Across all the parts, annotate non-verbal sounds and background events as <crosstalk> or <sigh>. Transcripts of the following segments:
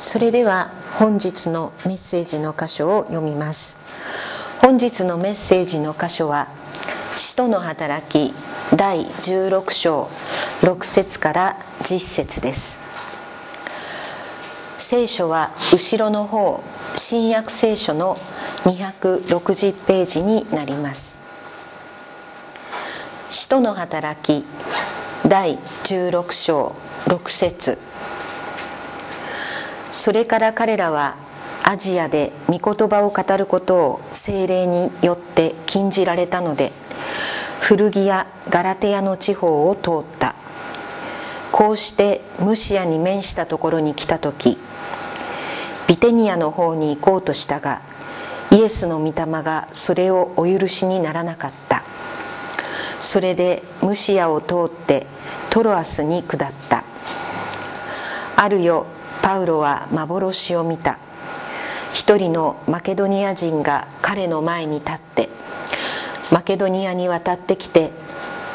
それでは本日のメッセージの箇所を読みます。本日のメッセージの箇所は「使徒の働き」第16章6節から10節です。聖書は後ろの方新約聖書の260ページになります。使徒の働き第16章6節。それから彼らはアジアで御言葉を語ることを精霊によって禁じられたので古着やガラテヤの地方を通った。こうしてムシアに面したところに来た時ビテニアの方に行こうとしたがイエスの御霊がそれをお許しにならなかった。それでムシアを通ってトロアスに下った。あるよパウロは幻を見た。一人のマケドニア人が彼の前に立ってマケドニアに渡ってきて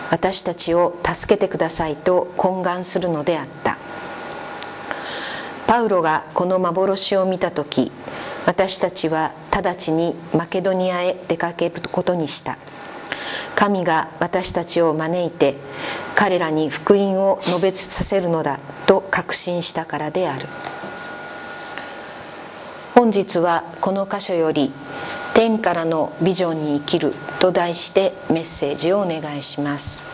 私たちを助けてくださいと懇願するのであった。パウロがこの幻を見た時私たちは直ちにマケドニアへ出かけることにした。神が私たちを招いて彼らに福音を述べさせるのだと確信したからである。本日はこの箇所より「天からのビジョンに生きる」と題してメッセージをお願いします。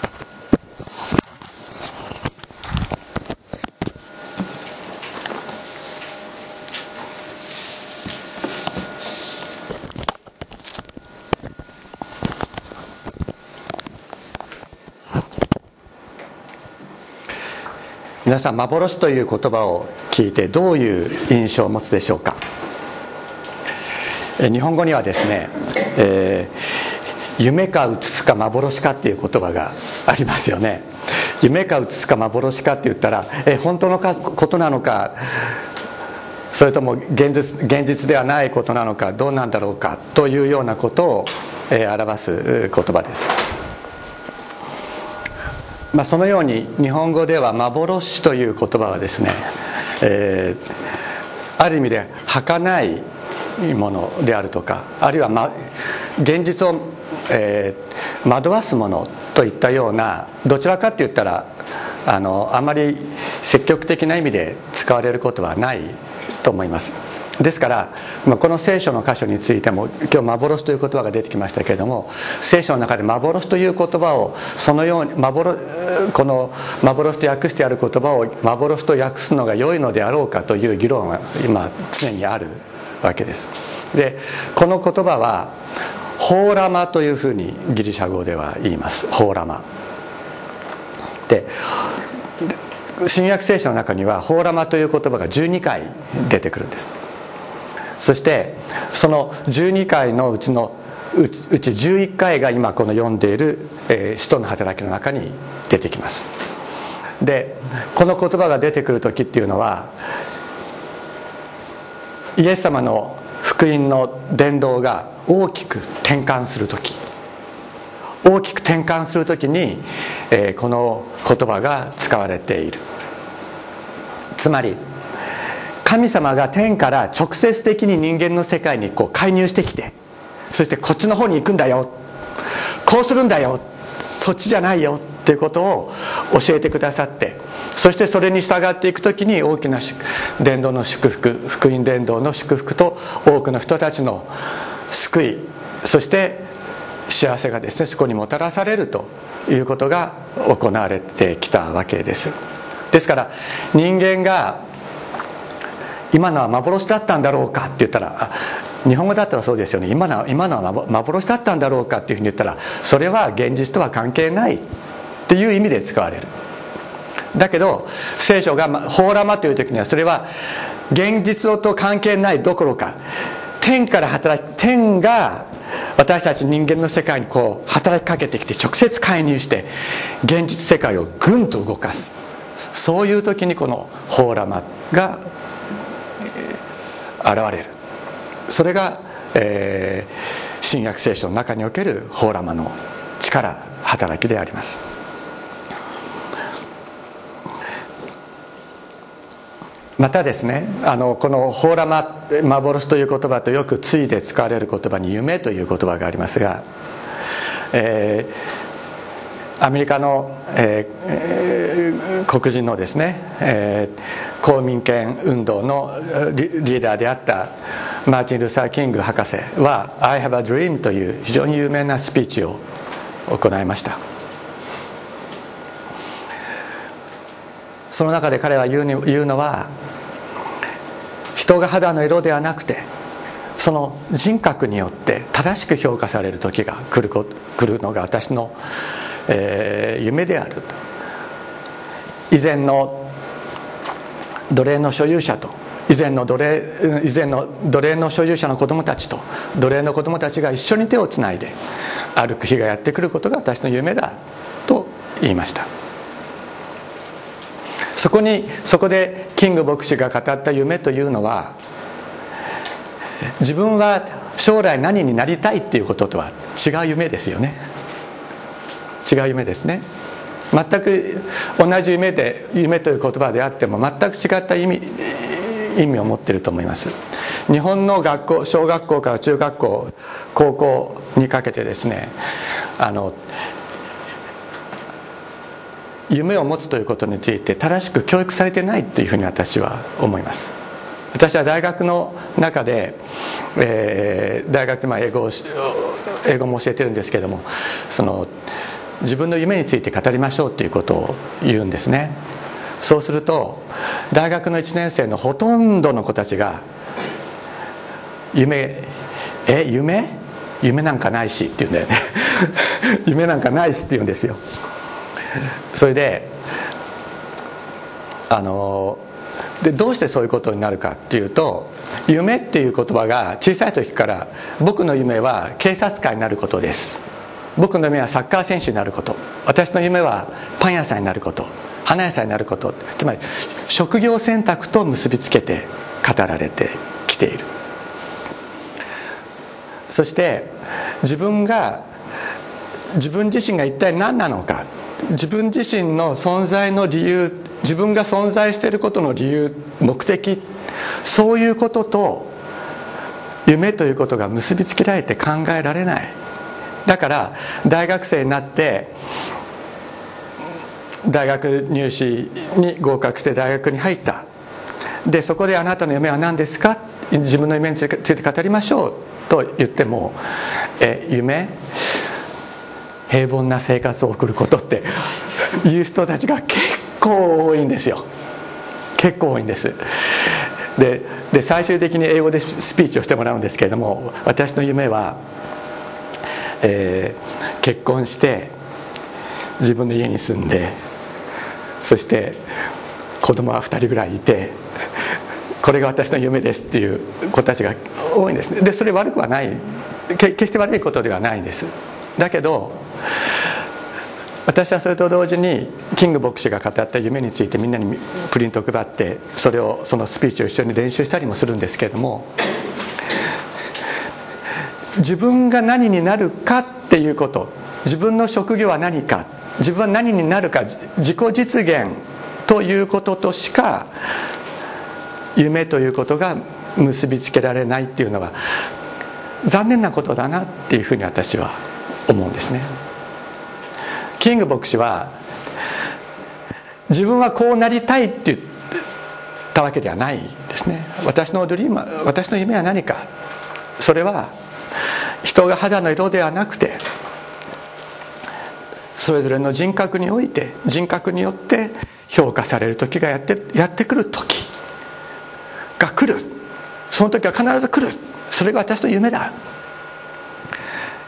皆さん幻という言葉を聞いてどういう印象を持つでしょうか？日本語にはですね、えー、夢かうつつか幻かっていう言葉がありますよね。夢かうつつか幻かって言ったら、えー、本当のことなのかそれとも現実現実ではないことなのかどうなんだろうかというようなことを、えー、表す言葉です。まあ、そのように日本語では幻という言葉はですね、えー、ある意味で儚いものであるとかあるいは、ま、現実を、えー、惑わすものといったようなどちらかって言ったらあのあまり積極的な意味で使われることはないと思います。ですからまあこの聖書の箇所についても今日幻という言葉が出てきましたけれども聖書の中で幻という言葉をそのように幻この幻と訳してある言葉を幻と訳すのが良いのであろうかという議論は今常にあるわけです。でこの言葉はホーラマというふうにギリシャ語では言います。ホーラマで新約聖書の中には「ホーラマ」という言葉が12回出てくるんです。そしてその12回のうちのうち11回が今この読んでいる「えー、使徒の働き」の中に出てきます。でこの言葉が出てくる時っていうのはイエス様の福音の伝道が大きく転換する時。大きく転換する時に、えー、この言葉が使われている。つまり神様が天から直接的に人間の世界にこう介入してきてそしてこっちの方に行くんだよ。こうするんだよ。そっちじゃないよっていうことを教えてくださってそしてそれに従っていく時に大きな伝道の祝福福音伝道の祝福と多くの人たちの救いそして幸せがですねそこにもたらされるということが行われてきたわけです。ですから人間が今のは幻だったんだろうか？って言ったら日本語だったらそうですよね。今のは今のは幻だったんだろうかっていうふうに言ったらそれは現実とは関係ないっていう意味で使われる。だけど聖書が「ホーラマ」という時にはそれは現実と関係ないどころか天から働き天が私たち人間の世界にこう働きかけてきて直接介入して現実世界をぐんと動かす。そういう時にこの「ホーラマ」が現れる。それが、えー、新約聖書の中におけるホーラマの力働きであります。またですねあのこの「ホーラマ幻」という言葉とよくついで使われる言葉に「夢」という言葉がありますが、えー、アメリカの、えー、黒人のですね、えー、公民権運動のリーダーであったマーチン・ルーサー・キング博士は「I have a dream」という非常に有名なスピーチを行いました。その中で彼は言うに言うのは人が肌の色ではなくてその人格によって正しく評価される時が来る来るのが私の、えー、夢である以前の奴隷の所有者と以前の奴隷以前の奴隷の所有者の子供たちと奴隷の子供たちが一緒に手をつないで歩く日がやってくることが私の夢だと言いました。そこにそこでキング牧師が語った夢というのは自分は将来何になりたいっていうこととは違う夢ですよね。違う夢ですね。全く同じ夢で夢という言葉であっても全く違った意味意味を持っていると思います。日本の学校小学校から中学校高校にかけてですねあの夢を持つということについて正しく教育されてないというふうに私は思います。私は大学の中で、えー、大学でまあ英語を英語も教えてるんですけどもその自分の夢について語りましょうということを言うんですね。そうすると大学の1年生のほとんどの子たちが夢え夢？夢なんかないしって言うんだよね。<laughs> 夢なんかないしって言うんですよ。それであのでどうしてそういうことになるかっていうと夢っていう言葉が小さい時から僕の夢は警察官になることです。僕の夢はサッカー選手になること。私の夢はパン屋さんになること。花屋さんになること。つまり職業選択と結びつけて語られてきている。そして自分が自分自身が一体何なのか。自分自身の存在の理由自分が存在していることの理由目的。そういうことと夢ということが結びつけられて考えられない。だから大学生になって大学入試に合格して大学に入った。でそこであなたの夢は何ですか？自分の夢について語りましょう。と言ってもえ夢？平凡な生活を送ることっていう人たちが結構多いんですよ。結構多いんです。でで最終的に英語でスピーチをしてもらうんですけれども私の夢は、えー、結婚して自分の家に住んでそして子供は2人ぐらいいてこれが私の夢ですっていう子たちが多いんですね。でそれ悪くはない。決して悪いことではないんです。だけど私はそれと同時にキング牧師が語った夢についてみんなにプリントを配ってそれをそのスピーチを一緒に練習したりもするんですけれども自分が何になるかっていうこと。自分の職業は何か。自分は何になるか。自己実現ということとしか夢ということが結びつけられないっていうのは残念なことだなっていうふうに私は思うんですね。キング牧師は自分はこうなりたいって言ったわけではないですね。私のドリーム私の夢は何か。それは人が肌の色ではなくてそれぞれの人格において人格によって評価される時がやってやってくる時が来る。その時は必ず来る。それが私の夢だ。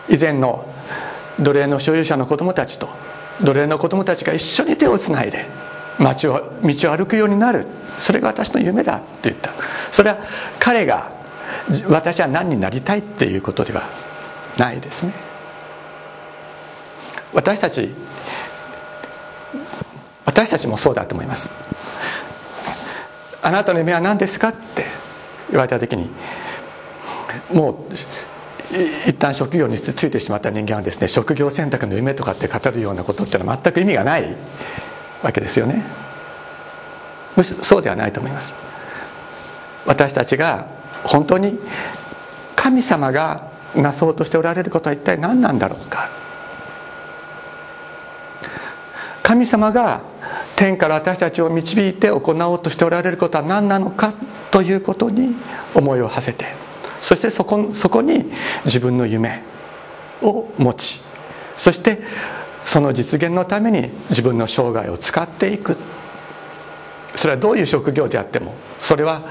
以前の奴隷の所有者の子供たちと奴隷の子供たちが一緒に手をつないで街を道を歩くようになる。それが私の夢だって言った。それは彼が私は何になりたいっていうことではないですね。私たち私たちもそうだと思います。あなたの夢は何ですかって言われた時にもう一旦職業についてしまった人間はですね職業選択の夢とかって語るようなことっていうのは全く意味がないわけですよね。むしろそうではないと思います。私たちが本当に神様がなそうとしておられることは一体何なんだろうか。神様が天から私たちを導いて行おうとしておられることは何なのかということに思いを馳せてそしてそこそこに自分の夢を持ちそしてその実現のために自分の生涯を使っていく。それはどういう職業であってもそれは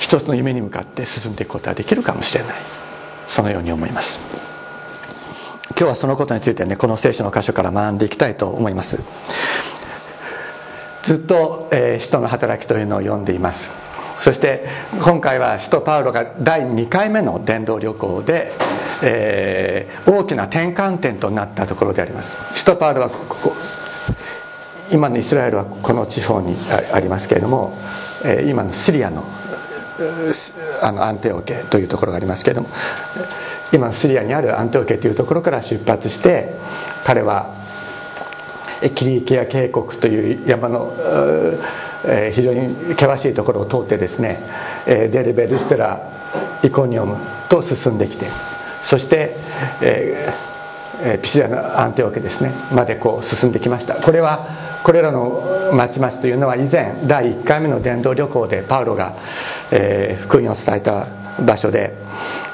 一つの夢に向かって進んでいくことはできるかもしれない。そのように思います。今日はそのことについてねこの聖書の箇所から学んでいきたいと思います。ずっと、えー、使徒の働きというのを読んでいます。そして今回は使徒パウロが第2回目の伝道旅行で、えー、大きな転換点となったところであります。使徒パウロはここ今のイスラエルはこの地方にありますけれども、えー、今のシリアのあのアンテオケというところがありますけれども今のシリアにあるアンテオケというところから出発して彼はキリキア渓谷という山の非常に険しいところを通ってですねデルベルステライコニオムと進んできてそして、えー、ピシアのアンテオケですねまでこう進んできました。これはこれらの町々というのは以前第1回目の伝道旅行でパウロが、えー、福音を伝えた場所で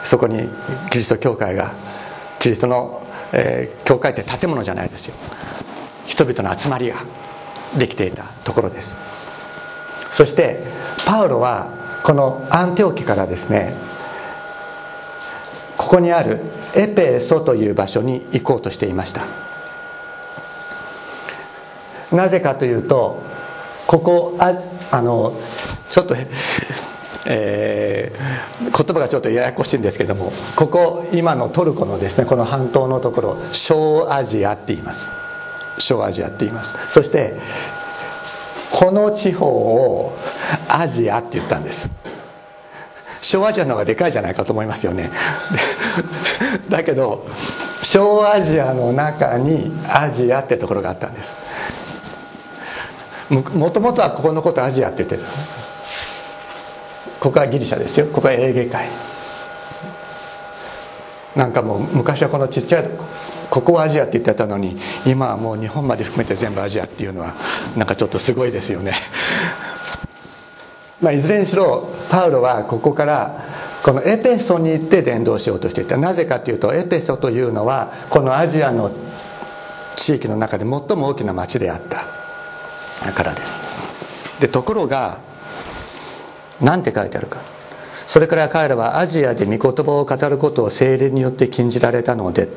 そこにキリスト教会がキリストの、えー、教会って建物じゃないですよ。人々の集まりができていたところです。そしてパウロはこのアンテオキからですねここにあるエペソという場所に行こうとしていました。なぜかというとここああのちょっと <laughs> えー、言葉がちょっとややこしいんですけどもここ今のトルコのですねこの半島のところ小アジアって言います。小アジアって言います。そしてこの地方をアジアって言ったんです。小アジアの方がでかいじゃないかと思いますよね。<laughs> だけど小アジアの中にアジアってところがあったんです。もともとはここのことアジアって言ってた。ここはギリシャですよ。ここはエーゲ海。なんかもう昔はこのちっちゃいここはアジアって言ってたのに今はもう日本まで含めて全部アジアっていうのはなんかちょっとすごいですよね。まあいずれにしろパウロはここからこのエペソに行って伝道しようとしていた。なぜかというとエペソというのはこのアジアの地域の中で最も大きな町であった。からです。でところが何て書いてあるか。それから彼らはアジアで御言葉を語ることを精霊によって禁じられたので。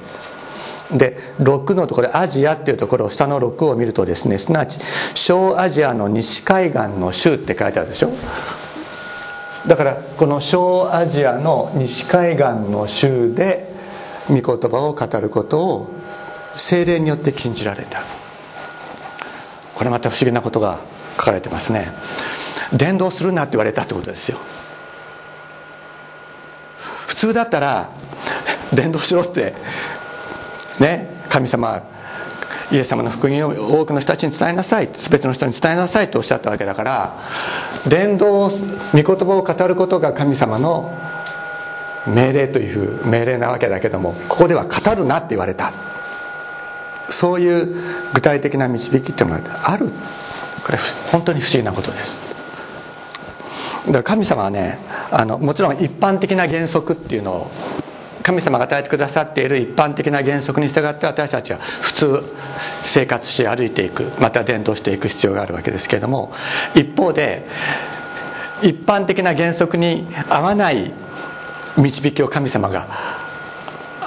で6のところアジアっていうところ下の6を見るとですねすなわち小アジアの西海岸の州って書いてあるでしょ。だからこの小アジアの西海岸の州で御言葉を語ることを精霊によって禁じられた。これまた不思議なことが書かれてますね。伝道するなって言われたってことですよ。普通だったら伝道しろってね神様イエス様の福音を多くの人たちに伝えなさい全ての人に伝えなさいとおっしゃったわけだから伝道を御言葉を語ることが神様の命令という命令なわけだけどもここでは語るなって言われた。そういう具体的な導きっていうのがある。これ本当に不思議なことです。だから神様はねあのもちろん一般的な原則っていうのを神様が与えてくださっている一般的な原則に従って私たちは普通生活し歩いていくまた伝道していく必要があるわけですけれども一方で一般的な原則に合わない導きを神様が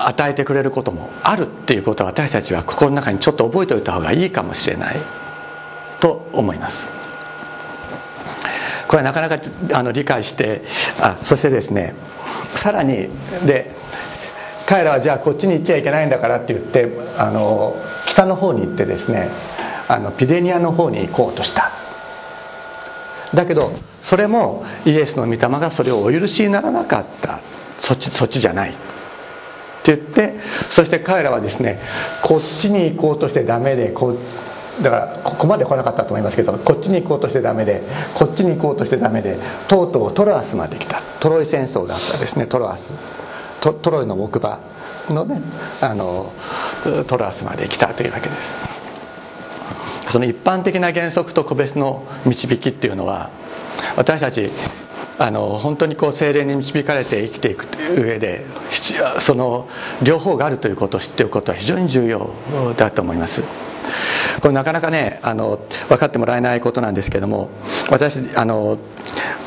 与えてくれることもあるっていうことは私たちは心の中にちょっと覚えておいた方がいいかもしれない。と思います。これはなかなかあの理解してあそしてですねさらにで彼らはじゃあこっちに行っちゃいけないんだからって言ってあの北の方に行ってですねあのピデニアの方に行こうとした。だけどそれもイエスの御霊がそれをお許しにならなかった。そっちそっちじゃない。って言ってそして彼らはですねこっちに行こうとしてダメでこだからここまで来なかったと思いますけどこっちに行こうとしてダメでこっちに行こうとしてダメでとうとうトロアスまで来た。トロイ戦争があったですねトロアス。トトロイの木馬のねあのトロアスまで来たというわけです。その一般的な原則と個別の導きっていうのは私たちあの本当にこう精霊に導かれて生きていく上でその両方があるということを知っておくことは非常に重要だと思います。これなかなかねあの分かってもらえないことなんですけども私あの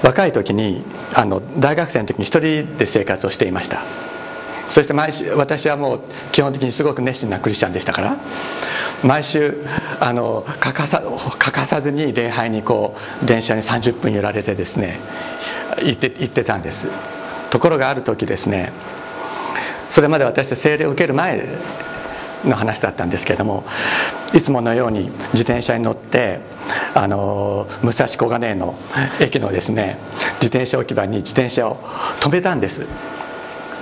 若い時にあの大学生の時に一人で生活をしていました。そして毎週私はもう基本的にすごく熱心なクリスチャンでしたから毎週あの欠かさ欠かさずに礼拝にこう電車に30分揺られてですね行って行ってたんです。ところがある時ですねそれまで私は聖霊を受ける前の話だったんですけどもいつものように自転車に乗ってあの武蔵小金井の駅のですね自転車置き場に自転車を止めたんです。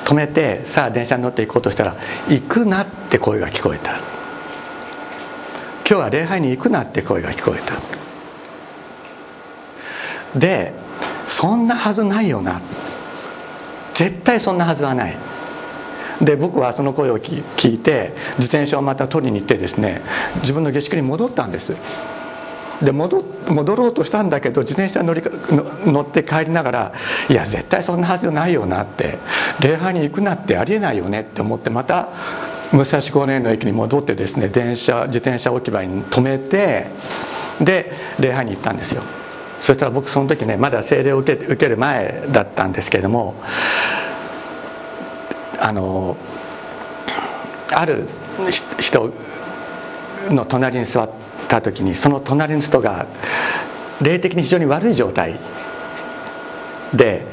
止めてさあ電車に乗って行こうとしたら「行くな」って声が聞こえた「今日は礼拝に行くな」って声が聞こえた。でそんなはずないよな。絶対そんなはずはない。で僕はその声を聞いて自転車をまた取りに行ってですね自分の下宿に戻ったんです。で戻戻ろうとしたんだけど自転車乗り乗って帰りながらいや絶対そんなはずないよなって礼拝に行くなってありえないよねって思ってまた武蔵小金井の駅に戻ってですね電車自転車置き場に止めてで礼拝に行ったんですよ。そしたら僕その時ねまだ聖霊を受け受ける前だったんですけれどもあのある人の隣に座った時にその隣の人が霊的に非常に悪い状態で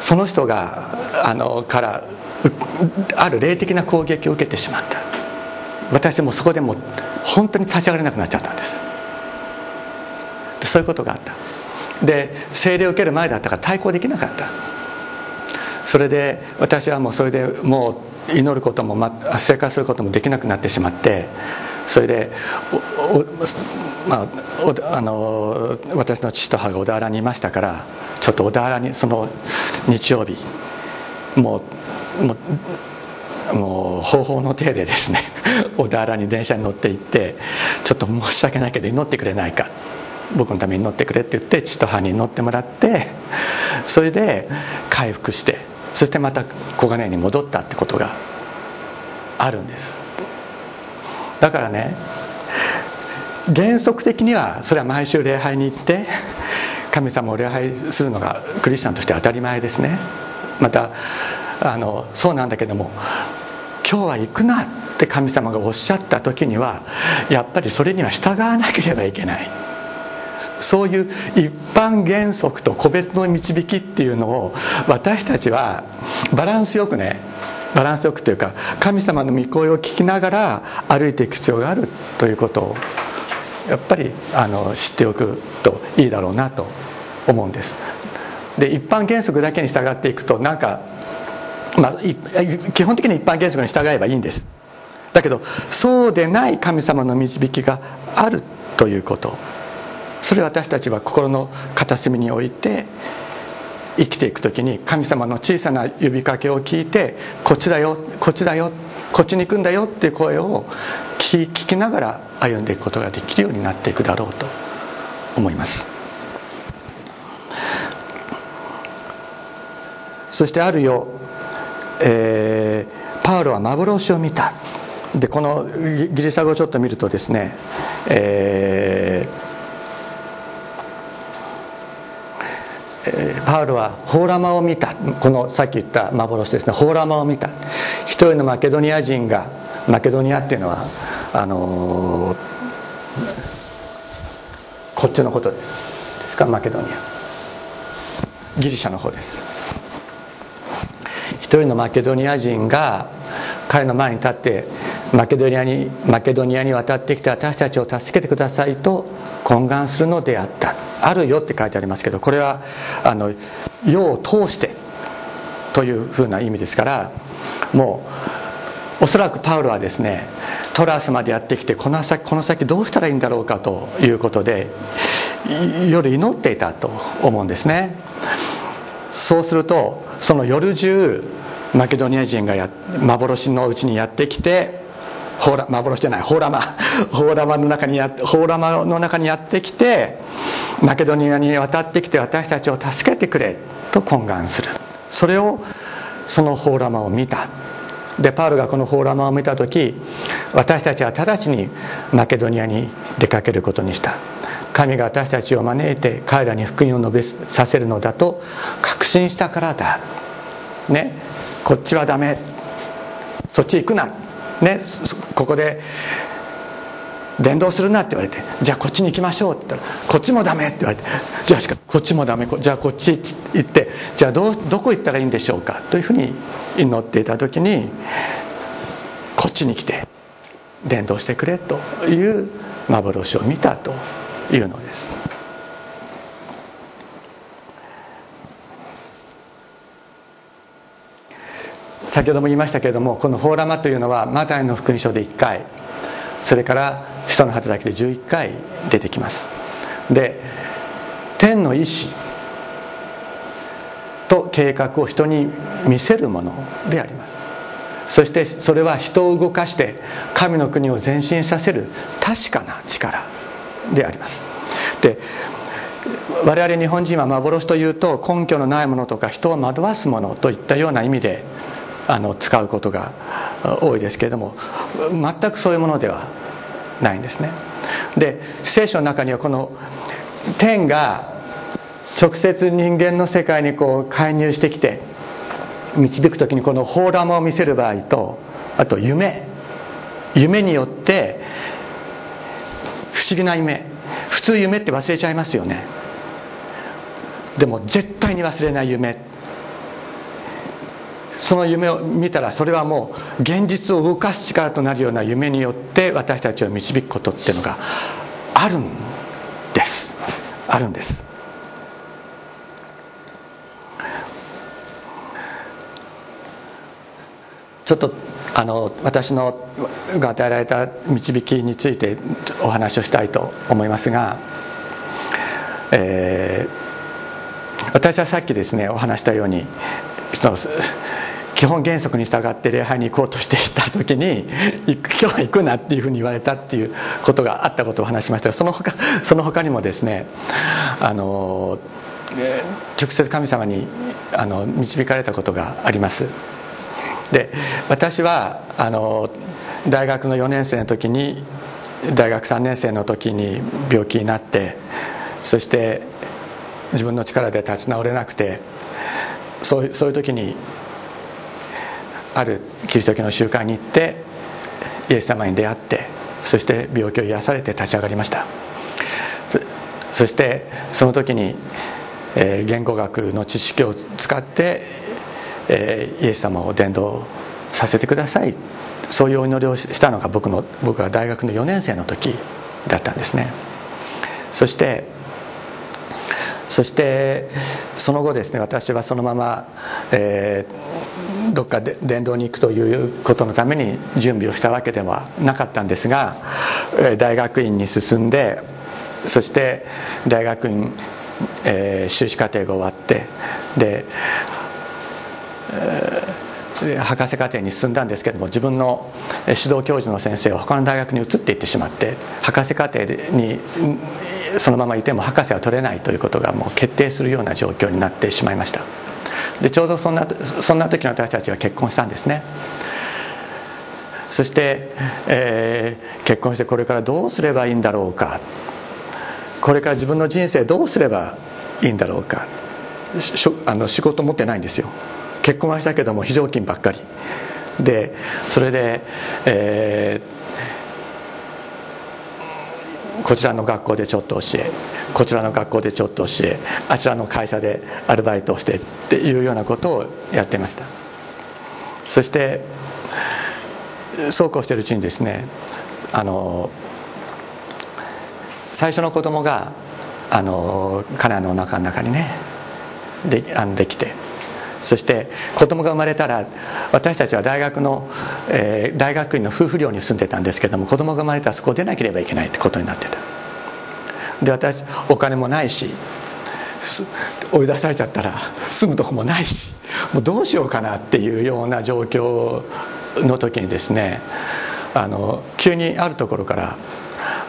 その人があのからある霊的な攻撃を受けてしまった。私もそこでも本当に立ち上がれなくなっちゃったんです。そういうことがあった。で精霊を受ける前だったから対抗できなかった。それで私はもうそれでもう祈ることも、ま、生活することもできなくなってしまってそれでまあ、あの私の父と母が小田原にいましたからちょっと小田原にその日曜日もうもうもう方法の手でですね <laughs> 小田原に電車に乗って行ってちょっと申し訳ないけど祈ってくれないか。僕のために乗ってくれって言って父と母に乗ってもらってそれで回復してそしてまた小金井に戻ったってことがあるんです。だからね原則的にはそれは毎週礼拝に行って神様を礼拝するのがクリスチャンとして当たり前ですね。またあのそうなんだけども今日は行くなって神様がおっしゃった時にはやっぱりそれには従わなければいけない。そういう一般原則と個別の導きっていうのを私たちはバランスよくねバランスよくというか神様の御声を聞きながら歩いていく必要があるということをやっぱりあの知っておくといいだろうなと思うんです。で一般原則だけに従っていくとなんか、まあ、基本的に一般原則に従えばいいんです。だけどそうでない神様の導きがあるということ。それを私たちは心の片隅に置いて生きていく時に神様の小さな呼びかけを聞いてこっちだよこっちだよこっちに行くんだよっていう声を聞きながら歩んでいくことができるようになっていくだろうと思います。そしてあるよ、えー、パウロは幻を見た。でこのギリシャ語をちょっと見るとですね、えーパウロはホーラマを見た。このさっき言った幻ですね。ホーラマを見た。一人のマケドニア人がマケドニアっていうのはあのー、こっちのことです。ですかマケドニア。ギリシャの方です。人のマケドニア人が彼の前に立ってマケドニアにマケドニアに渡ってきて私たちを助けてくださいと懇願するのであった。あるよって書いてありますけどこれはあの世を通してというふうな意味ですからもうおそらくパウロはですねトラスまでやってきてこの先この先どうしたらいいんだろうかということで夜祈っていたと思うんですね。そうするとその夜中マケドニア人がや幻のうちにやってきてホーラ幻じゃないホーラマ <laughs> ホーラマの中にやホーラマの中にやってきてマケドニアに渡ってきて私たちを助けてくれと懇願する。それをそのホーラマを見た。でパウルがこのホーラマを見た時私たちは直ちにマケドニアに出かけることにした。神が私たちを招いて彼らに福音を述べさせるのだと確信したからだ。ね。こっちはダメ。そっち行くな。ね。ここで伝道するなって言われて。じゃあこっちに行きましょうって言ったらこっちもダメって言われて。じゃあしかこっちもダメ。じゃあこっち行ってじゃあどどこ行ったらいいんでしょうか。というふうに祈っていた時にこっちに来て伝道してくれという幻を見たというのです。先ほども言いましたけれどもこの「フォーラマ」というのはマタイの福音書で1回それから使徒の働きで11回出てきます。で天の意志と計画を人に見せるものであります。そしてそれは人を動かして神の国を前進させる確かな力であります。で我々日本人は幻というと根拠のないものとか人を惑わすものといったような意味であの使うことが多いですけれども全くそういうものではないんですね。で聖書の中にはこの天が直接人間の世界にこう介入してきて導く時にこの放浪を見せる場合とあと夢。夢によって不思議な夢。普通夢って忘れちゃいますよね。でも絶対に忘れない夢。その夢を見たらそれはもう現実を動かす力となるような夢によって私たちを導くことっていうのがあるんです。あるんです。ちょっとあの私のが与えられた導きについてお話をしたいと思いますが、えー、私はさっきですねお話したようにその基本原則に従って礼拝に行こうとしていた時に <laughs> 今日は行くなっていうふうに言われたっていうことがあったことを話しました。がその他その他にもですねあの直接神様にあの導かれたことがあります。で私はあの大学の4年生の時に大学3年生の時に病気になってそして自分の力で立ち直れなくてそうそういう時にあるキリスト教の集会に行ってイエス様に出会ってそして病気を癒されて立ち上がりました。そしてその時に、えー、言語学の知識を使って、えー、イエス様を伝道させてください。そういうお祈りをしたのが僕の僕が大学の4年生の時だったんですね。そしてそしてその後ですね私はそのまま、えー、どっかで伝道に行くということのために準備をしたわけではなかったんですが大学院に進んでそして大学院、えー、修士課程が終わってで、えー博士課程に進んだんですけども自分の指導教授の先生は他の大学に移っていってしまって博士課程にそのままいても博士は取れないということがもう決定するような状況になってしまいました。でちょうどそんなそんな時の私たちは結婚したんですね。そして、えー、結婚してこれからどうすればいいんだろうか。これから自分の人生どうすればいいんだろうか。あの仕事持ってないんですよ。結婚はしたけども非常勤ばっかり。でそれで、えー、こちらの学校でちょっと教えこちらの学校でちょっと教えあちらの会社でアルバイトをしてっていうようなことをやってました。そしてそうこうしてるうちにですねあの最初の子供があの彼のお腹の中にねであのできてそして子供が生まれたら私たちは大学の、えー、大学院の夫婦寮に住んでたんですけども子供が生まれたらそこを出なければいけないってことになってた。で私お金もないし追い出されちゃったら住むとこもないしもうどうしようかなっていうような状況の時にですねあの急にあるところから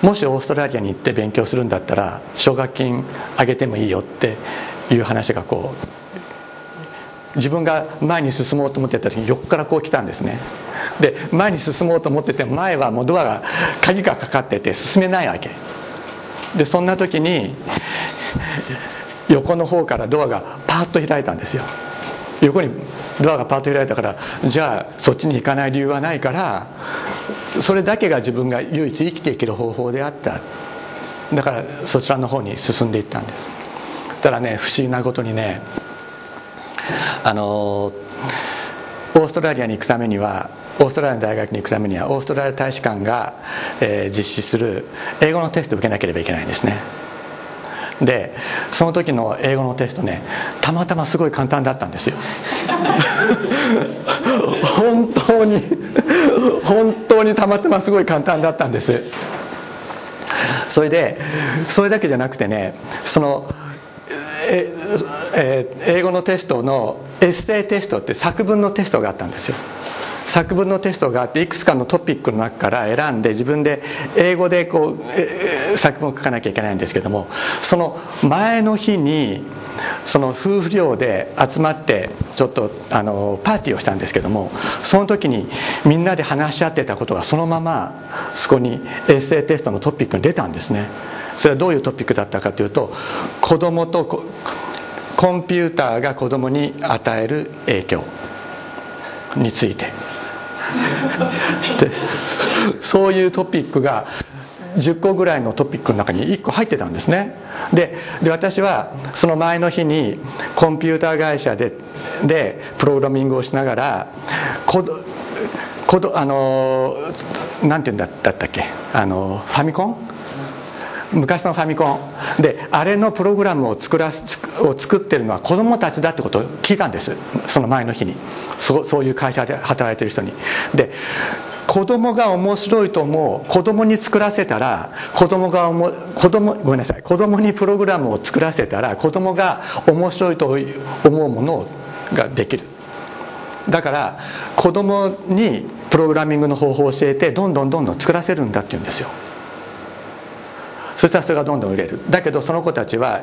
もしオーストラリアに行って勉強するんだったら奨学金あげてもいいよっていう話がこう自分が前に進もうと思ってた時に横からこう来たんですね。で前に進もうと思ってて前はもうドアが鍵がかかってて進めないわけ。でそんな時に横の方からドアがパーッと開いたんですよ。横にドアがパーッと開いたからじゃあそっちに行かない理由はないからそれだけが自分が唯一生きていける方法であった。だからそちらの方に進んでいったんです。たらね不思議なことにねあのオーストラリアに行くためにはオーストラリアの大学に行くためにはオーストラリア大使館が、えー、実施する英語のテストを受けなければいけないんですね。でその時の英語のテストねたまたますごい簡単だったんですよ。<laughs> 本当に本当にたまたますごい簡単だったんです。それでそれだけじゃなくてねそのええ英語のテストのエッセイテストって作文のテストがあったんですよ。作文のテストがあっていくつかのトピックの中から選んで自分で英語でこう作文を書かなきゃいけないんですけどもその前の日にその夫婦寮で集まってちょっとあのパーティーをしたんですけどもその時にみんなで話し合ってたことがそのままそこにエッセイテストのトピックに出たんですね。それはどういうトピックだったかというと子供とコンピューターが子供に与える影響について。そういうトピックが10個ぐらいのトピックの中に1個入ってたんですね。で私はその前の日にコンピューター会社ででプログラミングをしながらここあのなんていうんだったっけ？あのファミコン？昔のファミコン。であれのプログラムを作らを作ってるのは子供たちだってことを聞いたんです。その前の日に。そうそういう会社で働いてる人に。で子供が面白いと思う。子供に作らせたら子供が思子供ごめんなさい。子供にプログラムを作らせたら子供が面白いと思うものができる。だから子供にプログラミングの方法を教えてどんどんどんどん作らせるんだって言うんですよ。そしたらそれがどんどん売れる。だけどその子たちは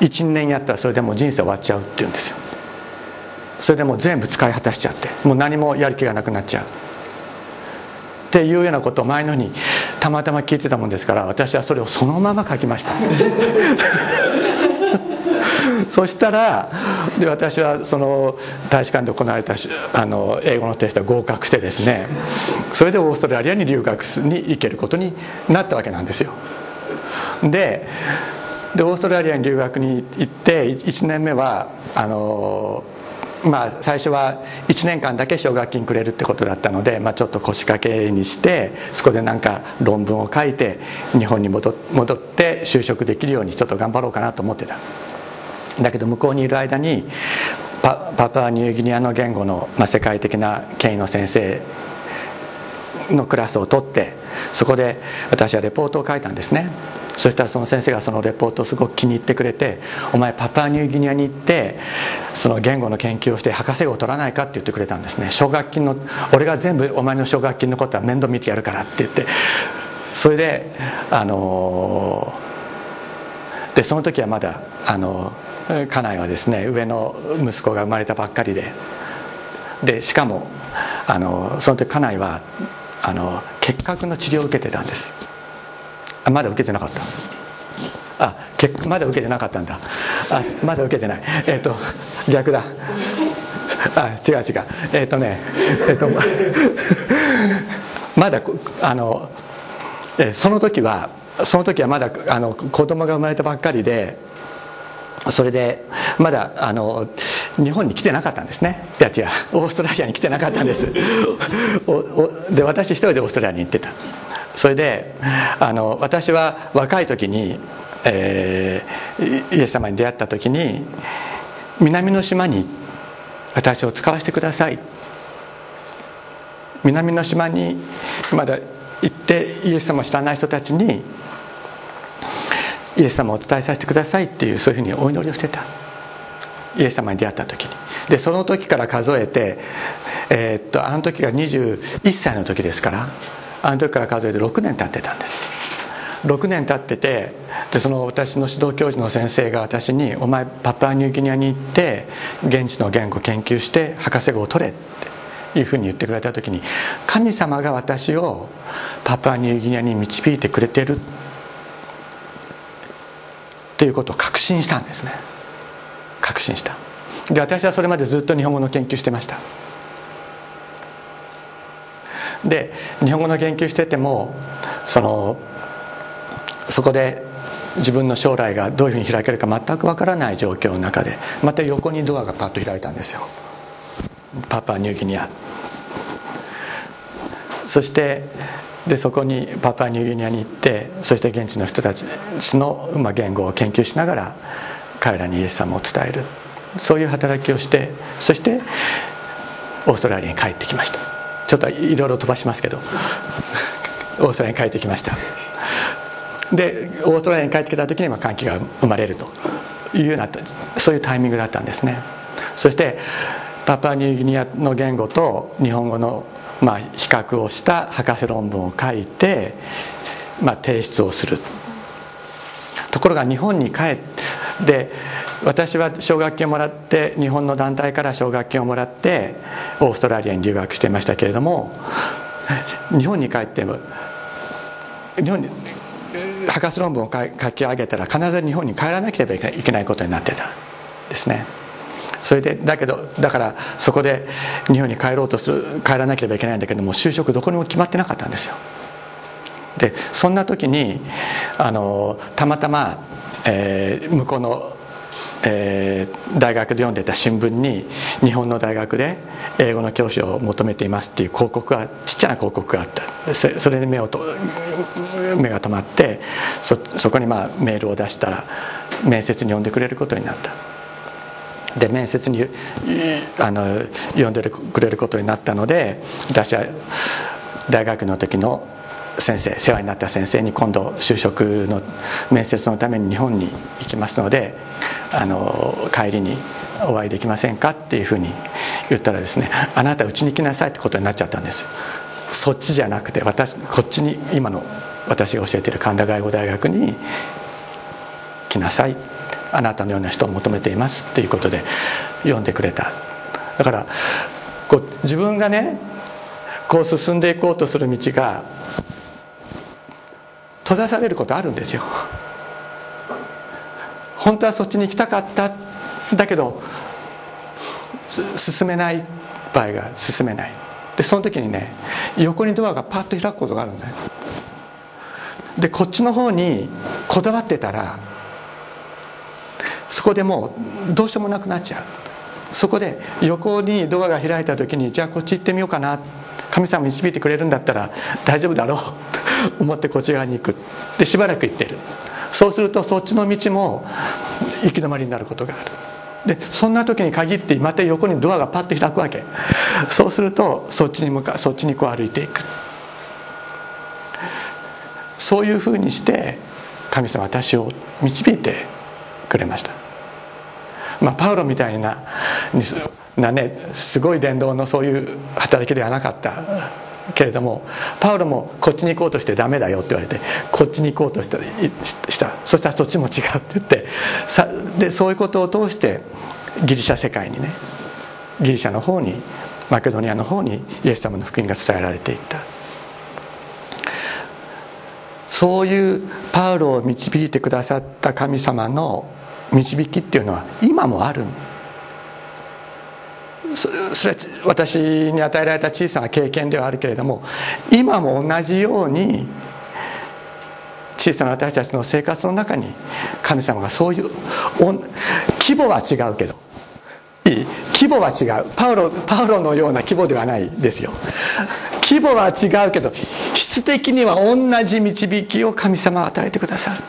1年やったらそれでもう人生終わっちゃうって言うんですよ。それでもう全部使い果たしちゃってもう何もやる気がなくなっちゃう。っていうようなことを前のにたまたま聞いてたもんですから私はそれをそのまま書きました。<laughs> そしたらで私はその大使館で行われたあの英語のテスト合格してですねそれでオーストラリアに留学に行けることになったわけなんですよ。ででオーストラリアに留学に行って1年目はあのまあ、最初は1年間だけ奨学金くれるってことだったので、まあ、ちょっと腰掛けにしてそこでなんか論文を書いて日本に戻って就職できるようにちょっと頑張ろうかなと思ってた。だけど向こうにいる間にパパプアニューギニアの言語の、まあ、世界的な権威の先生のクラスを取ってそこで私はレポートを書いたんですね。そしたらその先生がそのレポートをすごく気に入ってくれて「お前パプアニューギニアに行ってその言語の研究をして博士号を取らないか?」って言ってくれたんですね。奨学金の俺が全部お前の奨学金のことは面倒見てやるからって言って。それであのでその時はまだあの家内はですね上の息子が生まれたばっかりで。でしかもあのその時家内はあの結核の治療を受けてたんです。あまだ受けてなかった。あけまだ受けてなかったんだ。あまだ受けてない。えっ、ー、と逆だ。あ違う違う。えっ、ー、とねえっ、ー、とまだあのえその時はその時はまだあの子供が生まれたばっかりでそれでまだあの日本に来てなかったんですね。いや違う。オーストラリアに来てなかったんです。で私一人でオーストラリアに行ってた。それであの私は若い時に、えー、イエス様に出会った時に南の島に私を使わせてください。南の島にまだ行ってイエス様を知らない人たちにイエス様をお伝えさせてください。っていうそういうふうにお祈りをしてた。イエス様に出会った時に。でその時から数えて、えー、っとあの時が21歳の時ですから。あの時から数えて6年経ってたんです。6年経っててでその私の指導教授の先生が私に「お前パプアニューギニアに行って現地の言語研究して博士号を取れ」っていうふうに言ってくれた時に神様が私をパプアニューギニアに導いてくれてる。っていうことを確信したんですね。確信した。で私はそれまでずっと日本語の研究してました。で日本語の研究しててもそのそこで自分の将来がどういうふうに開けるか全くわからない状況の中でまた横にドアがパッと開いたんですよ。パパニューギニア。そしてでそこにパパニューギニアに行ってそして現地の人たちの、まあ、言語を研究しながら彼らにイエス様を伝える。そういう働きをしてそしてオーストラリアに帰ってきました。ちょっといろいろ飛ばしますけどオーストラリアに帰ってきました。でオーストラリアに帰ってきた時にま歓喜が生まれるというようなそういうタイミングだったんですね。そしてパパニューギニアの言語と日本語のまあ比較をした博士論文を書いて、まあ、提出をする。ところが日本に帰って私は奨学金をもらって日本の団体から奨学金をもらってオーストラリアに留学していましたけれども日本に帰っても日本に博士論文を書き上げたら必ず日本に帰らなければいけないことになってたんですね。それでだけどだからそこで日本に帰ろうとする帰らなければいけないんだけども就職どこにも決まってなかったんですよ。でそんな時にあのたまたま、えー、向こうのえー、大学で読んでた新聞に日本の大学で英語の教師を求めていますっていう広告がちっちゃな広告があった。それで目をと目が止まってそそこにまあメールを出したら面接に呼んでくれることになった。で面接にあの呼んでくれることになったので私は大学の時の先生世話になった先生に今度就職の面接のために日本に行きますのであの帰りにお会いできませんかっていうふうに言ったらですねあなたうちに来なさいってことになっちゃったんですそっちじゃなくて私こっちに今の私が教えている神田外語大学に来なさいあなたのような人を求めていますっていうことで読んでくれた。だからこう自分がねこう進んでいこうとする道が閉ざされることあるんですよ。本当はそっちに行きたかった。だけど進めない場合が進めない。でその時にね横にドアがパッと開くことがあるんだよ。でこっちの方にこだわってたらそこでもうどうしようもなくなっちゃう。そこで横にドアが開いた時にじゃあこっち行ってみようかな。神様導いてくれるんだったら大丈夫だろう。と <laughs> 思ってこっち側に行く。でしばらく行ってる。そうするとそっちの道も行き止まりになることがある。でそんな時に限ってまた横にドアがパッと開くわけ。そうするとそっちに向かそっちにこう歩いていく。そういうふうにして神様私を導いてくれました。まあパウロみたいななねすごい伝道のそういう働きではなかったけれどもパウロもこっちに行こうとしてダメだよって言われてこっちに行こうとしたした。そしたらそっちも違うって言ってさでそういうことを通してギリシャ世界にねギリシャの方にマケドニアの方にイエス様の福音が伝えられていった。そういうパウロを導いてくださった神様の導きっていうのは今もある。それは私に与えられた小さな経験ではあるけれども今も同じように小さな私たちの生活の中に神様がそういう規模は違うけどいい規模は違う。パウロパウロのような規模ではないですよ。規模は違うけど質的には同じ導きを神様は与えてくださる。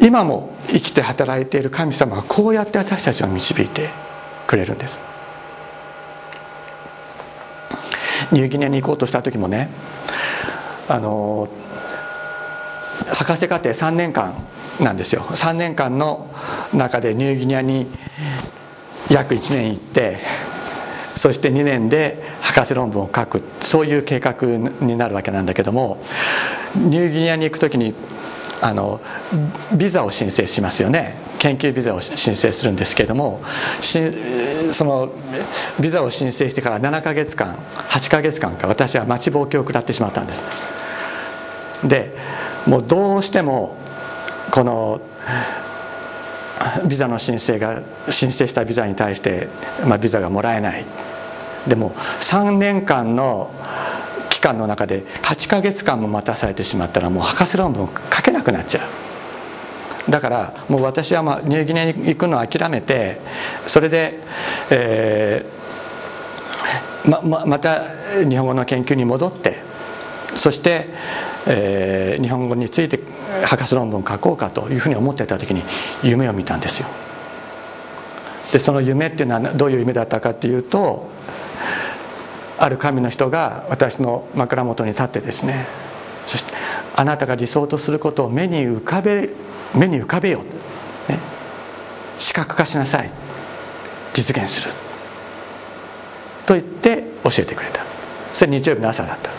今も生きて働いている神様がこうやって私たちを導いてくれるんです。ニューギニアに行こうとした時もねあの博士課程3年間なんですよ。3年間の中でニューギニアに約1年行ってそして2年で博士論文を書く。そういう計画になるわけなんだけどもニューギニアに行く時にあのビザを申請しますよね。研究ビザを申請するんですけれどもそのビザを申請してから7ヶ月間8ヶ月間か私は待ちぼうけを食らってしまったんです。でもうどうしてもこのビザの申請が申請したビザに対して、まあ、ビザがもらえない。でも3年間の期間の中で8ヶ月間も待たされてしまったらもう博士論文書けないくなっちゃう。だからもう私はまあニューギニアに行くのを諦めてそれで、えーまままた日本語の研究に戻ってそして、えー、日本語について博士論文書こうかというふうに思ってた時に夢を見たんですよ。でその夢っていうのはどういう夢だったかっていうとある神の人が私の枕元に立ってですねそしてあなたが理想とすることを目に浮かべ目に浮かべよう、ね、視覚化しなさい。実現する。と言って教えてくれた。それ日曜日の朝だった。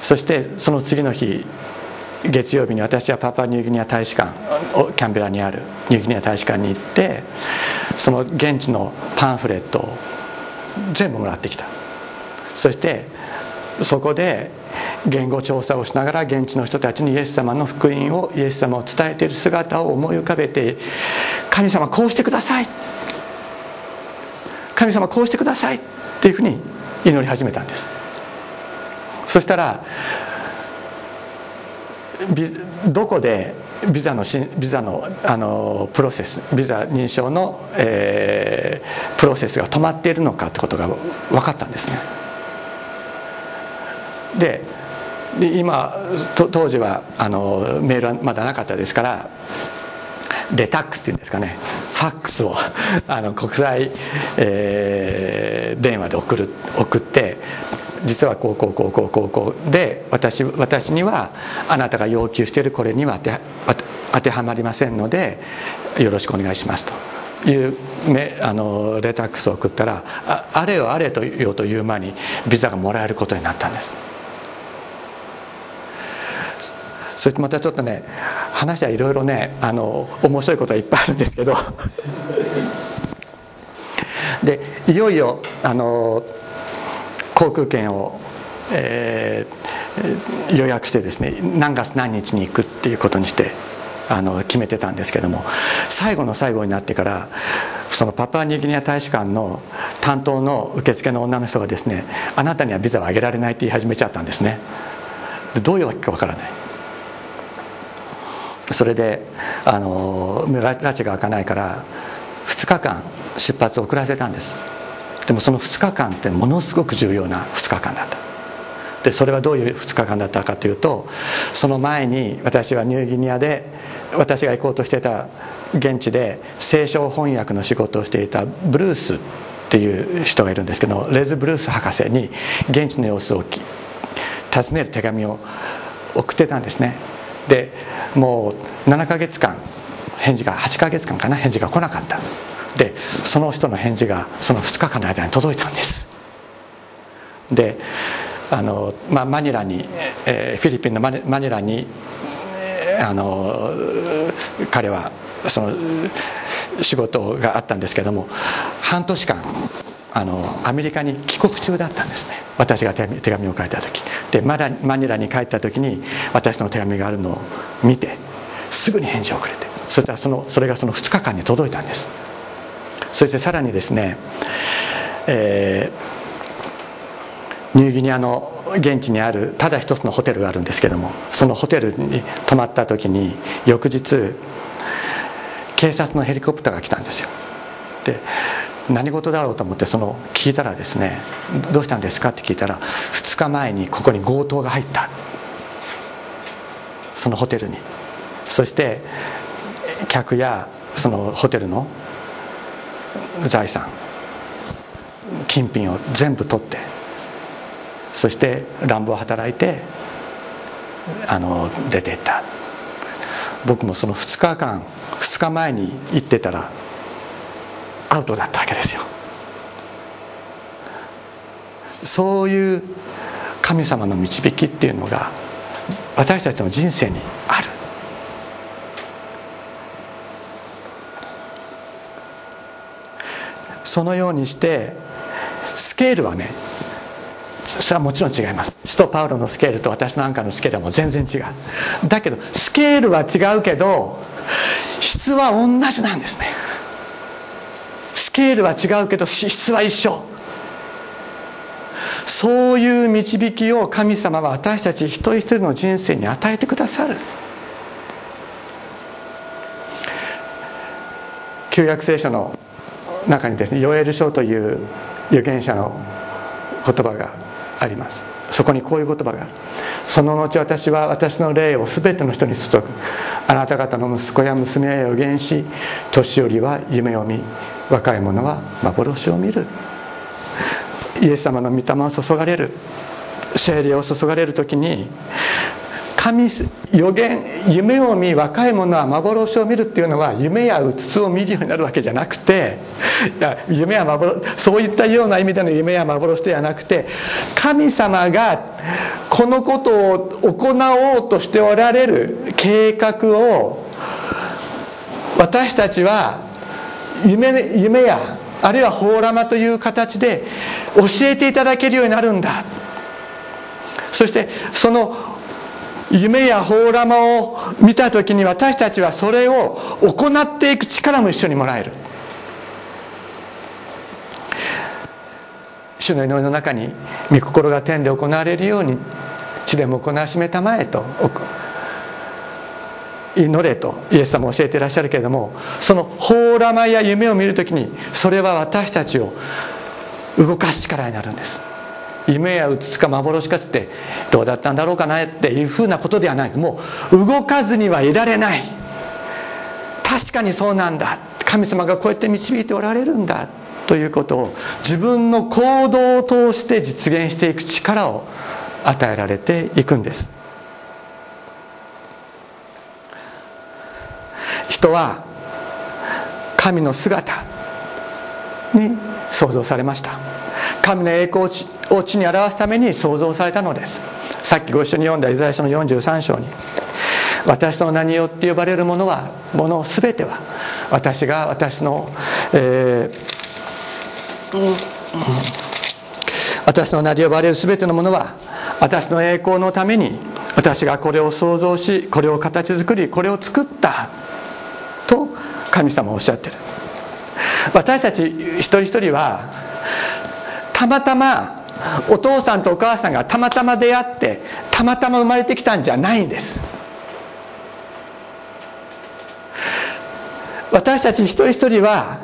そしてその次の日月曜日に私はパパニューギニア大使館キャンベラにあるニューギニア大使館に行ってその現地のパンフレットを全部もらってきた。そしてそこで言語調査をしながら現地の人たちにイエス様の福音をイエス様を伝えている姿を思い浮かべて神様こうしてください。神様こうしてください。っていうふうに祈り始めたんです。そしたらどこでビザのビザのあのプロセスビザ認証の、えー、プロセスが止まっているのかってことが分かったんですね。で今当時はあのメールはまだなかったですからレタックスっていうんですかねファックスを <laughs> あの国際、えー、電話で送る送って実はこうこうこうこうこうこうで私私にはあなたが要求しているこれには当て当てはまりませんのでよろしくお願いしますと。いうあのレタックスを送ったらああれよあれと言おうという間にビザがもらえることになったんです。そしてまたちょっとね話はいろいろねあの面白いことはいっぱいあるんですけど。<laughs> でいよいよあの航空券を、えー、予約してですね何月何日に行くっていうことにしてあの決めてたんですけども最後の最後になってからそのパパニューギニア大使館の担当の受付の女の人がですねあなたにはビザをあげられないって言い始めちゃったんですね。どういうわけかわからない。それであの拉致が開かないから2日間出発を遅らせたんです。でもその2日間ってものすごく重要な2日間だった。でそれはどういう2日間だったかというとその前に私はニューギニアで私が行こうとしてた現地で聖書翻訳の仕事をしていたブルースっていう人がいるんですけどレズ・ブルース博士に現地の様子を尋ねる手紙を送ってたんですね。でもう7ヶ月間返事が8ヶ月間かな返事が来なかった。でその人の返事がその2日間の間に届いたんです。であの、まあ、マニラに、えー、フィリピンのマニラにあの彼はその仕事があったんですけども半年間あのアメリカに帰国中だったんですね。私が手紙を書いた時。でマニラに帰った時に私の手紙があるのを見てすぐに返事をくれて。そしたらそのそれがその2日間に届いたんです。そしてさらにですね、えー、ニューギニアの現地にあるただ一つのホテルがあるんですけどもそのホテルに泊まった時に翌日警察のヘリコプターが来たんですよ。で何事だろうと思ってその聞いたらですね「どうしたんですか?」って聞いたら2日前にここに強盗が入ったそのホテルにそして客やそのホテルの財産金品を全部取ってそして乱暴働いてあの出ていった僕もその2日間2日前に行ってたらアウトだったわけですよ。そういう神様の導きっていうのが私たちの人生にある。そのようにしてスケールはねそれはもちろん違います。使徒パウロのスケールと私なんかのスケールはもう全然違う。だけどスケールは違うけど質は同じなんですね。ケールは違うけど資質は一緒。そういう導きを神様は私たち一人一人の人生に与えてくださる。旧約聖書の中にですねヨエル書という預言者の言葉があります。そこにこういう言葉が。あるその後私は私の霊を全ての人に注ぐ。あなた方の息子や娘へ予言し年寄りは夢を見若い者は幻を見る。イエス様の御霊を注がれる。精霊を注がれる時に神予言夢を見若い者は幻を見るっていうのは夢やうつつを見るようになるわけじゃなくていや夢や幻そういったような意味での夢や幻ではなくて神様がこのことを行おうとしておられる計画を私たちは夢夢やあるいは法ラマという形で教えていただけるようになるんだ。そしてその夢や法ラマを見た時に私たちはそれを行っていく力も一緒にもらえる。主の祈りの中に御心が天で行われるように地でも行わしめたまえと祈れとイエス様教えていらっしゃるけれどもその法ラマや夢を見る時にそれは私たちを動かす力になるんです。夢やうつつか幻かつってどうだったんだろうかなっていうふうなことではない。もう動かずにはいられない。確かにそうなんだ。神様がこうやって導いておられるんだ。ということを自分の行動を通して実現していく力を与えられていくんです。人は神の姿に創造されました。神の栄光を地に表すために創造されたのです。さっきご一緒に読んだイザヤ書の43章に私の名によって呼ばれるものはもの全ては私が私の、えー、私の名で呼ばれる全てのものは私の栄光のために私がこれを創造しこれを形作りこれを作った神様おっしゃってる。私たち一人一人はたまたまお父さんとお母さんがたまたま出会ってたまたま生まれてきたんじゃないんです。私たち一人一人は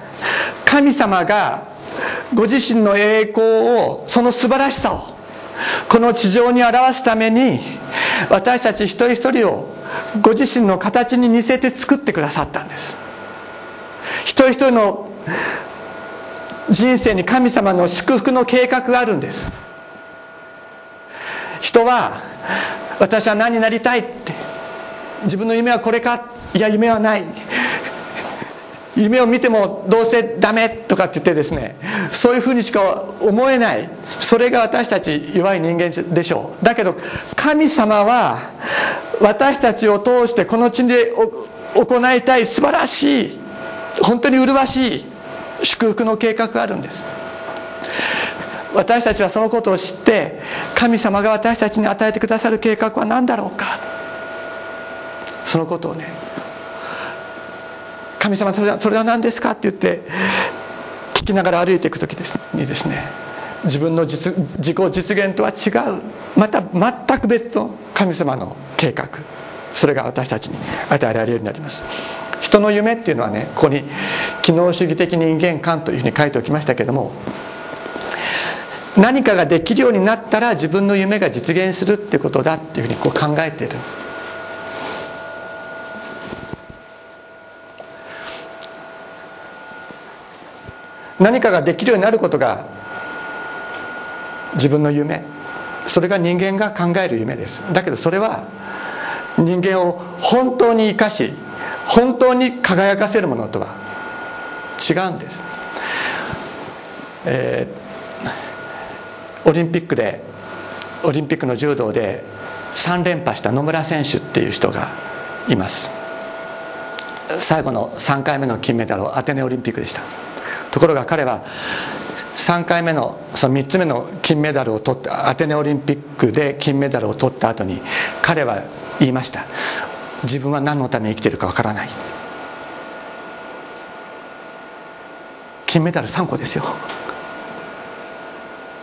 神様がご自身の栄光をその素晴らしさをこの地上に表すために私たち一人一人をご自身の形に似せて作ってくださったんです。一人一人の人生に神様の祝福の計画があるんです。人は私は何になりたいって自分の夢はこれかいや夢はない。夢を見てもどうせダメとかって言ってですねそういうふうにしか思えない。それが私たち弱い人間でしょう。だけど神様は私たちを通してこの地で行いたい素晴らしい本当に麗しい祝福の計画があるんです。私たちはそのことを知って神様が私たちに与えてくださる計画は何だろうか。そのことをね神様それはそれは何ですか？って言って聞きながら歩いていく時ですにですね。自分の実自己実現とは違う。また全く別の神様の計画。それが私たちに与えられるようになります。人の夢っていうのはねここに機能主義的人間観というふうに書いておきましたけども何かができるようになったら自分の夢が実現するってことだっていうふうにこう考えている。何かができるようになることが自分の夢。それが人間が考える夢です。だけどそれは人間を本当に生かし本当に輝かせるものとは違うんです、えー、オリンピックでオリンピックの柔道で3連覇した野村選手っていう人がいます。最後の3回目の金メダルをアテネオリンピックでした。ところが彼は3回目のその3つ目の金メダルを取ったアテネオリンピックで金メダルを取った後に彼は言いました。自分は何のために生きてるかわからない。金メダル3個ですよ。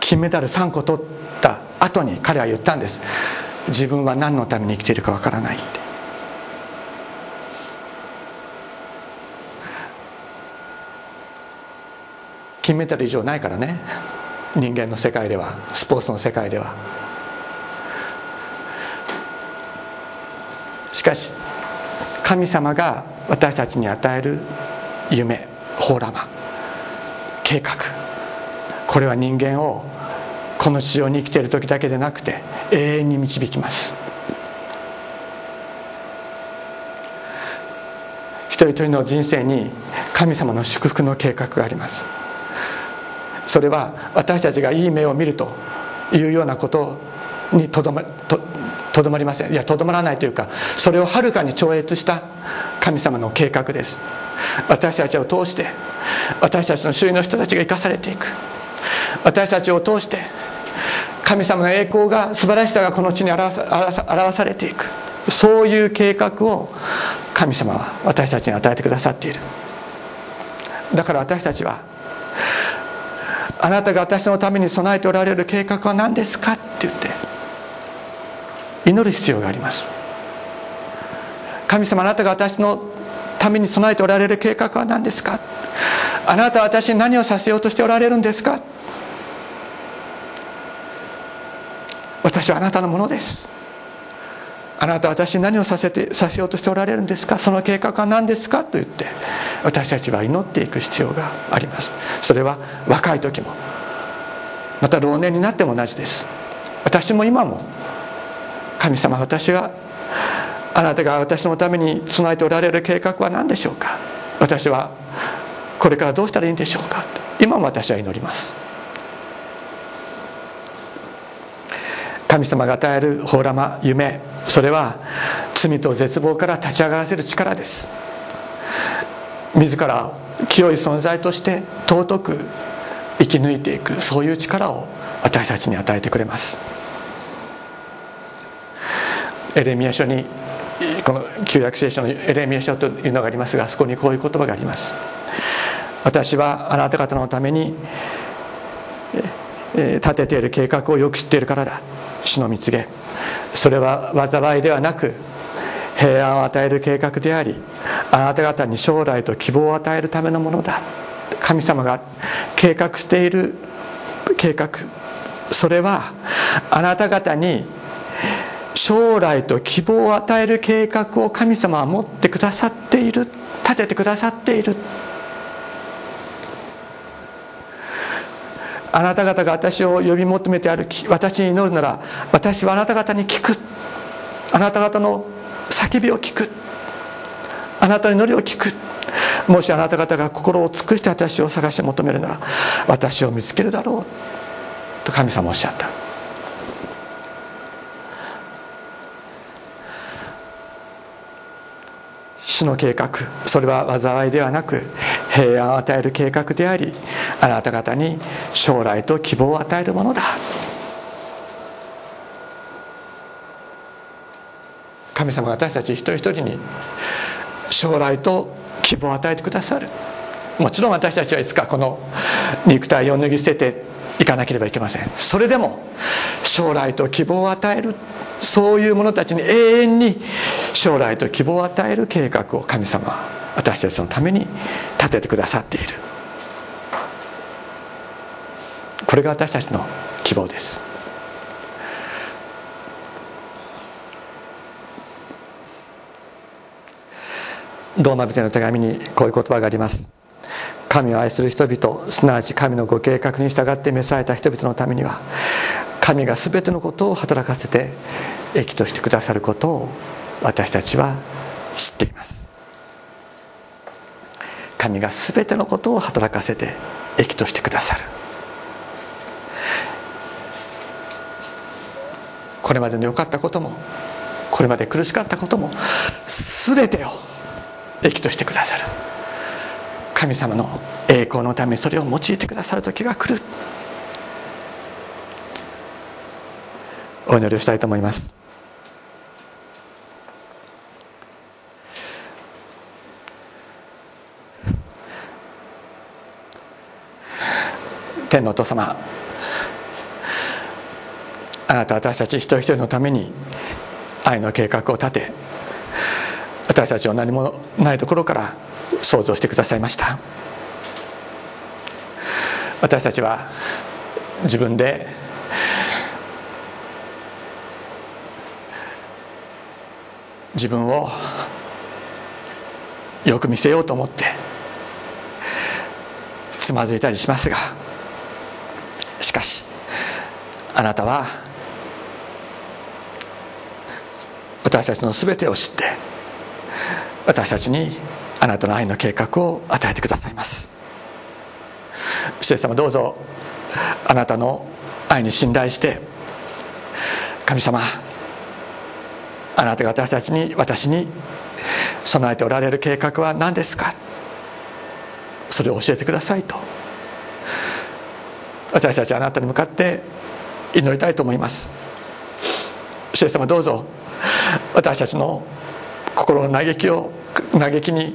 金メダル3個取った後に彼は言ったんです。自分は何のために生きてるかわからない。って金メダル以上ないからね。人間の世界ではスポーツの世界では。しかし神様が私たちに与える夢ホーラマ計画。これは人間をこの地上に生きている時だけでなくて永遠に導きます。一人一人の人生に神様の祝福の計画があります。それは私たちがいい目を見るというようなことにとどまととどまりません。いやとどまらないというかそれをはるかに超越した神様の計画です。私たちを通して私たちの周囲の人たちが生かされていく。私たちを通して神様の栄光が素晴らしさがこの地に表さ表されていく。そういう計画を神様は私たちに与えてくださっている。だから私たちはあなたが私のために備えておられる計画は何ですかって言って祈る必要があります。神様あなたが私のために備えておられる計画は何ですか？あなたは私に何をさせようとしておられるんですか？私はあなたのものです。あなたは私に何をさせてさせようとしておられるんですか？その計画は何ですか？と言って私たちは祈っていく必要があります。それは若い時もまた老年になっても同じです。私も今も神様私はあなたが私のために備えておられる計画は何でしょうか？私はこれからどうしたらいいんでしょうか？今も私は祈ります。神様が与えるほうらま夢それは罪と絶望から立ち上がらせる力です。自ら清い存在として尊く生き抜いていくそういう力を私たちに与えてくれます。エレミア書にこの旧約聖書のエレミア書というのがありますがそこにこういう言葉があります。私はあなた方のために立てている計画をよく知っているからだ。主の蜜げそれは災いではなく平安を与える計画でありあなた方に将来と希望を与えるためのものだ。神様が計画している計画。それはあなた方に将来と希望を与える計画を神様は持ってくださっている。立ててくださっている。あなた方が私を呼び求めて歩き私に祈るなら私はあなた方に聞く。あなた方の叫びを聞く。あなたの祈りを聞く。もしあなた方が心を尽くして私を探して求めるなら私を見つけるだろう。と神様おっしゃった。主の計画。それは災いではなく平安を与える計画でありあなた方に将来と希望を与えるものだ。神様が私たち一人一人に将来と希望を与えてくださる。もちろん私たちはいつかこの肉体を脱ぎ捨てていかなければいけません。それでも将来と希望を与えるそういう者たちに永遠に将来と希望を与える計画を神様私たちのために立ててくださっている。これが私たちの希望です。ローマ人の手紙にこういう言葉があります。神を愛する人々すなわち神のご計画に従って召された人々のためには神が全てのことを働かせて益としてくださることを私たちは知っています。神が全てのことを働かせて益としてくださる。これまでの良かったこともこれまで苦しかったことも全てを益としてくださる。神様の栄光のためにそれを用いてくださる時が来る。お祈りをしたいと思います。天のお父様あなた私たち一人一人のために愛の計画を立て私たちを何もないところから想像してくださいました。私たちは自分で自分をよく見せようと思ってつまずいたりしますがしかしあなたは私たちの全てを知って私たちにあなたの愛の計画を与えてくださいます。主イ様どうぞあなたの愛に信頼して神様あなたが私たちに私に備えておられる計画は何ですか？それを教えてくださいと。私たちはあなたに向かって祈りたいと思います。主イエス様どうぞ私たちの心の嘆きを嘆きに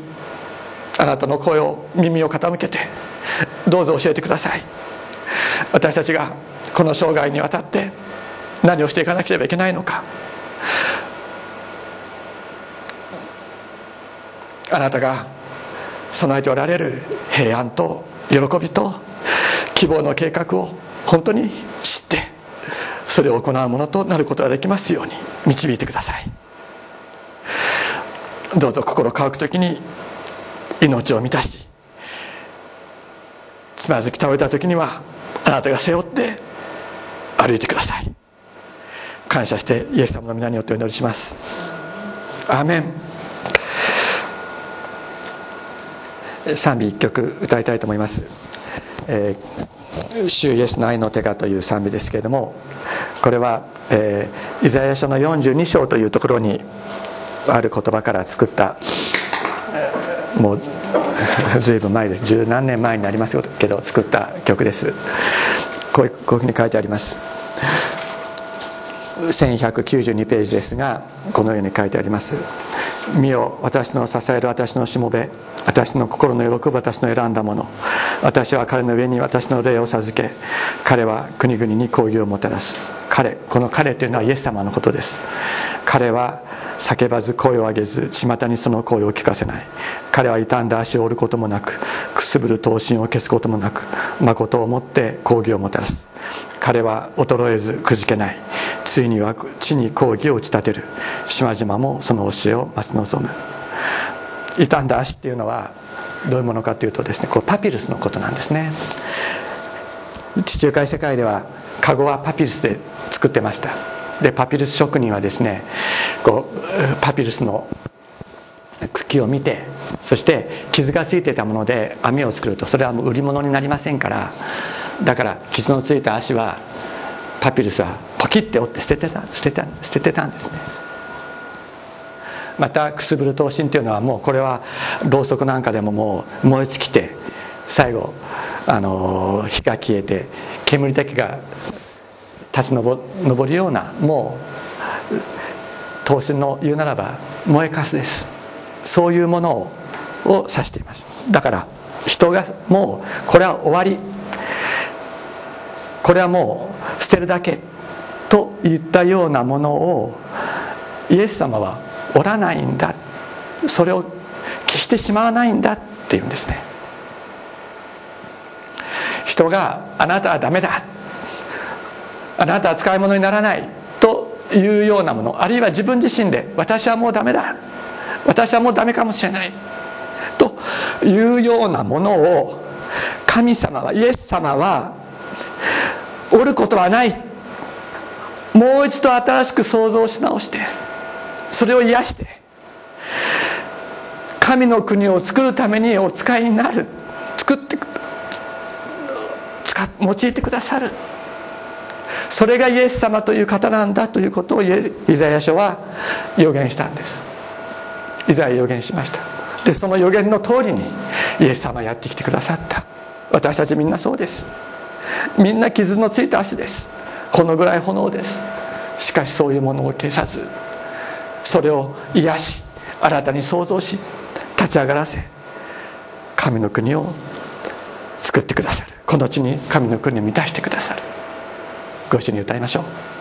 あなたの声を耳を傾けてどうぞ教えてください。私たちがこの生涯にわたって何をしていかなければいけないのか。あなたが備えておられる平安と喜びと希望の計画を本当に知ってそれを行うものとなることができますように導いてください。どうぞ心乾く時に命を満たしつまずき倒れた時にはあなたが背負って歩いてください。感謝してイエス様の皆によってお祈りします。アーメン。賛美一曲歌いたいと思います「えー、主イエスの愛の手が」という賛美ですけれどもこれは、えー、イザヤ書の42章というところにある言葉から作ったもう <laughs> 随分前です。十何年前になりますけど作った曲です。こういうこういうふうに書いてあります。1192ページですがこのように書いてあります「見よ私の支える私のしもべ私の心の喜ぶ私の選んだもの。私は彼の上に私の霊を授け彼は国々に抗議をもたらす。彼この彼というのはイエス様のことです。彼は叫ばず声を上げず巷にその声を聞かせない。彼は傷んだ足を折ることもなくくすぶる刀身を消すこともなく誠をもって抗議をもたらす。彼は衰えずくじけない。ついには地に抗議を打ち立てる。島々もその教えを待ち望む。傷んだ足っていうのはどういうものかというとですねこうパピルスのことなんですね。地中海世界ではカゴはパピルスで作ってました。でパピルス職人はですねこうパピルスの茎を見てそして傷がついてたもので網を作ると。それはもう売り物になりませんから。だから傷のついた足はパピルスはポキッて折って捨ててた捨てた捨ててたんですね。またくすぶる刀身というのはもうこれはろうそくなんかでももう燃え尽きて最後あの火が消えて煙だけが立ち上るようなもう投資の言うならば燃えかすです。そういうものをを指しています。だから人がもうこれは終わり。これはもう捨てるだけといったようなものをイエス様はおらないんだ。それを消してしまわないんだっていうんですね。人があなたはダメだ。あなたは使い物にならないというようなものあるいは自分自身で私はもうダメだ。私はもうダメかもしれない。というようなものを神様はイエス様はおることはない。もう一度新しく創造し直してそれを癒して神の国を作るためにお使いになる。作って使用いてくださる。それがイエス様という方なんだということをイザヤ書は予言したんです。イザヤ予言しました。でその予言の通りにイエス様やってきてくださった。私たちみんなそうです。みんな傷のついた足です。このぐらい炎です。しかしそういうものを消さずそれを癒し新たに創造し立ち上がらせ神の国を作ってくださる。この地に神の国を満たしてくださる。ご一緒に歌いましょう。しばらくお祈りの時を持ちましょう